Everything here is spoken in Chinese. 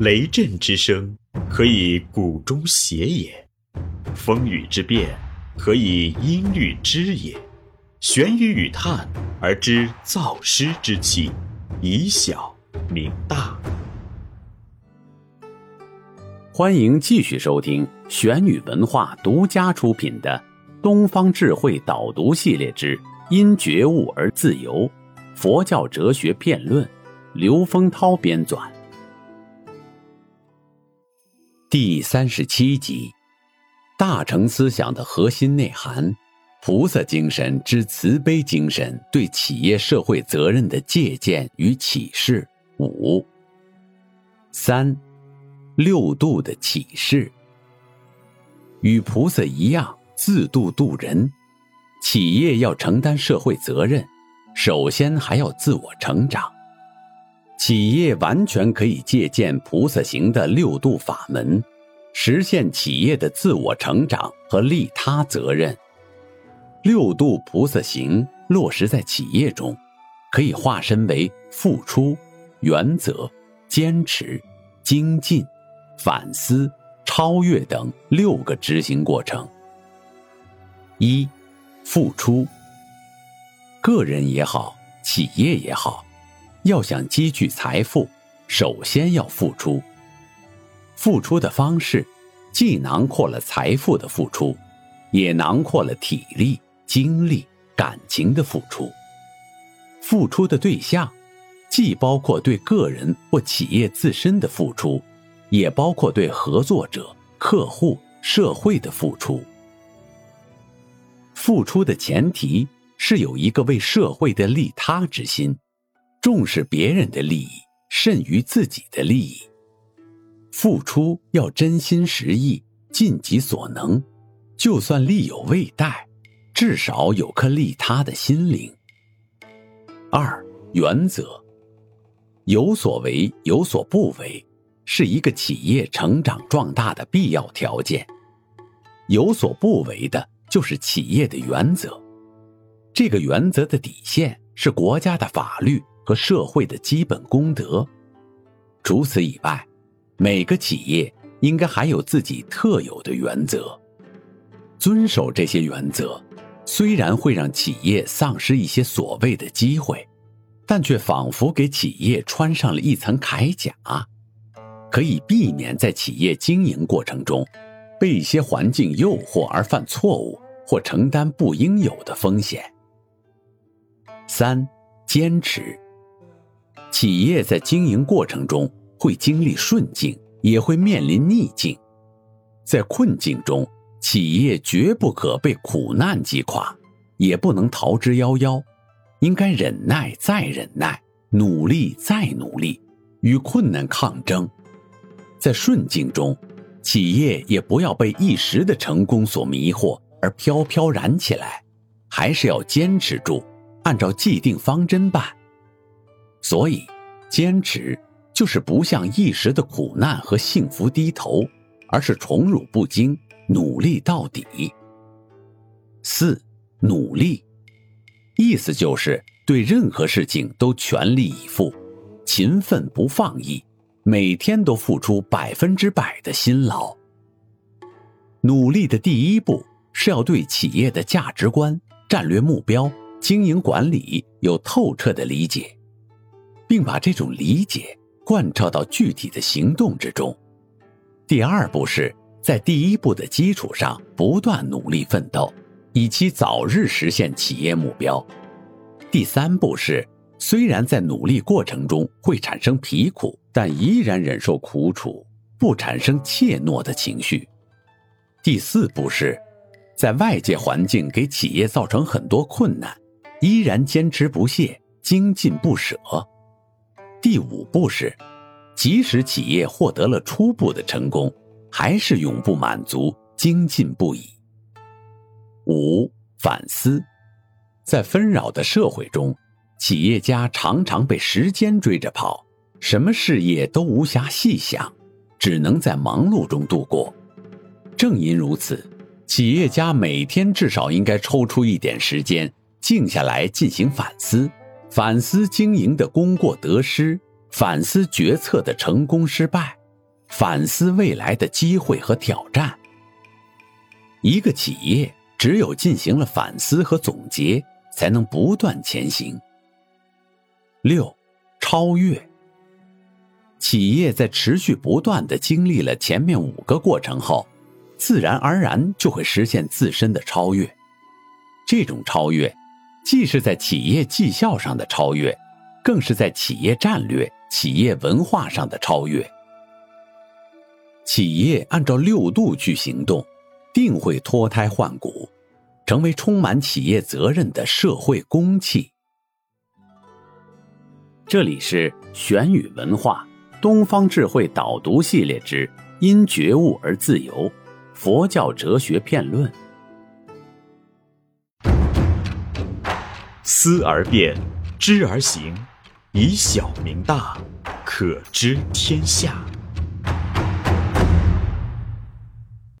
雷震之声，可以鼓中谐也；风雨之变，可以音律之也。玄于语叹而知造湿之气，以小明大。欢迎继续收听玄宇文化独家出品的《东方智慧导读系列之因觉悟而自由》，佛教哲学辩论，刘丰涛编纂。第三十七集：大乘思想的核心内涵，菩萨精神之慈悲精神对企业社会责任的借鉴与启示。五三。六度的启示，与菩萨一样自度度人。企业要承担社会责任，首先还要自我成长。企业完全可以借鉴菩萨行的六度法门，实现企业的自我成长和利他责任。六度菩萨行落实在企业中，可以化身为付出、原则、坚持、精进。反思、超越等六个执行过程。一、付出。个人也好，企业也好，要想积聚财富，首先要付出。付出的方式，既囊括了财富的付出，也囊括了体力、精力、感情的付出。付出的对象，既包括对个人或企业自身的付出。也包括对合作者、客户、社会的付出。付出的前提是有一个为社会的利他之心，重视别人的利益甚于自己的利益。付出要真心实意、尽己所能，就算力有未逮，至少有颗利他的心灵。二原则，有所为，有所不为。是一个企业成长壮大的必要条件。有所不为的，就是企业的原则。这个原则的底线是国家的法律和社会的基本公德。除此以外，每个企业应该还有自己特有的原则。遵守这些原则，虽然会让企业丧失一些所谓的机会，但却仿佛给企业穿上了一层铠甲。可以避免在企业经营过程中被一些环境诱惑而犯错误或承担不应有的风险。三、坚持。企业在经营过程中会经历顺境，也会面临逆境。在困境中，企业绝不可被苦难击垮，也不能逃之夭夭，应该忍耐再忍耐，努力再努力，与困难抗争。在顺境中，企业也不要被一时的成功所迷惑而飘飘然起来，还是要坚持住，按照既定方针办。所以，坚持就是不向一时的苦难和幸福低头，而是宠辱不惊，努力到底。四，努力，意思就是对任何事情都全力以赴，勤奋不放逸。每天都付出百分之百的辛劳。努力的第一步是要对企业的价值观、战略目标、经营管理有透彻的理解，并把这种理解贯彻到具体的行动之中。第二步是在第一步的基础上不断努力奋斗，以期早日实现企业目标。第三步是。虽然在努力过程中会产生疲苦，但依然忍受苦楚，不产生怯懦的情绪。第四步是，在外界环境给企业造成很多困难，依然坚持不懈，精进不舍。第五步是，即使企业获得了初步的成功，还是永不满足，精进不已。五反思，在纷扰的社会中。企业家常常被时间追着跑，什么事业都无暇细想，只能在忙碌中度过。正因如此，企业家每天至少应该抽出一点时间，静下来进行反思，反思经营的功过得失，反思决策的成功失败，反思未来的机会和挑战。一个企业只有进行了反思和总结，才能不断前行。六，超越。企业在持续不断的经历了前面五个过程后，自然而然就会实现自身的超越。这种超越，既是在企业绩效上的超越，更是在企业战略、企业文化上的超越。企业按照六度去行动，定会脱胎换骨，成为充满企业责任的社会公器。这里是玄宇文化东方智慧导读系列之《因觉悟而自由》，佛教哲学辩论。思而变，知而行，以小明大，可知天下。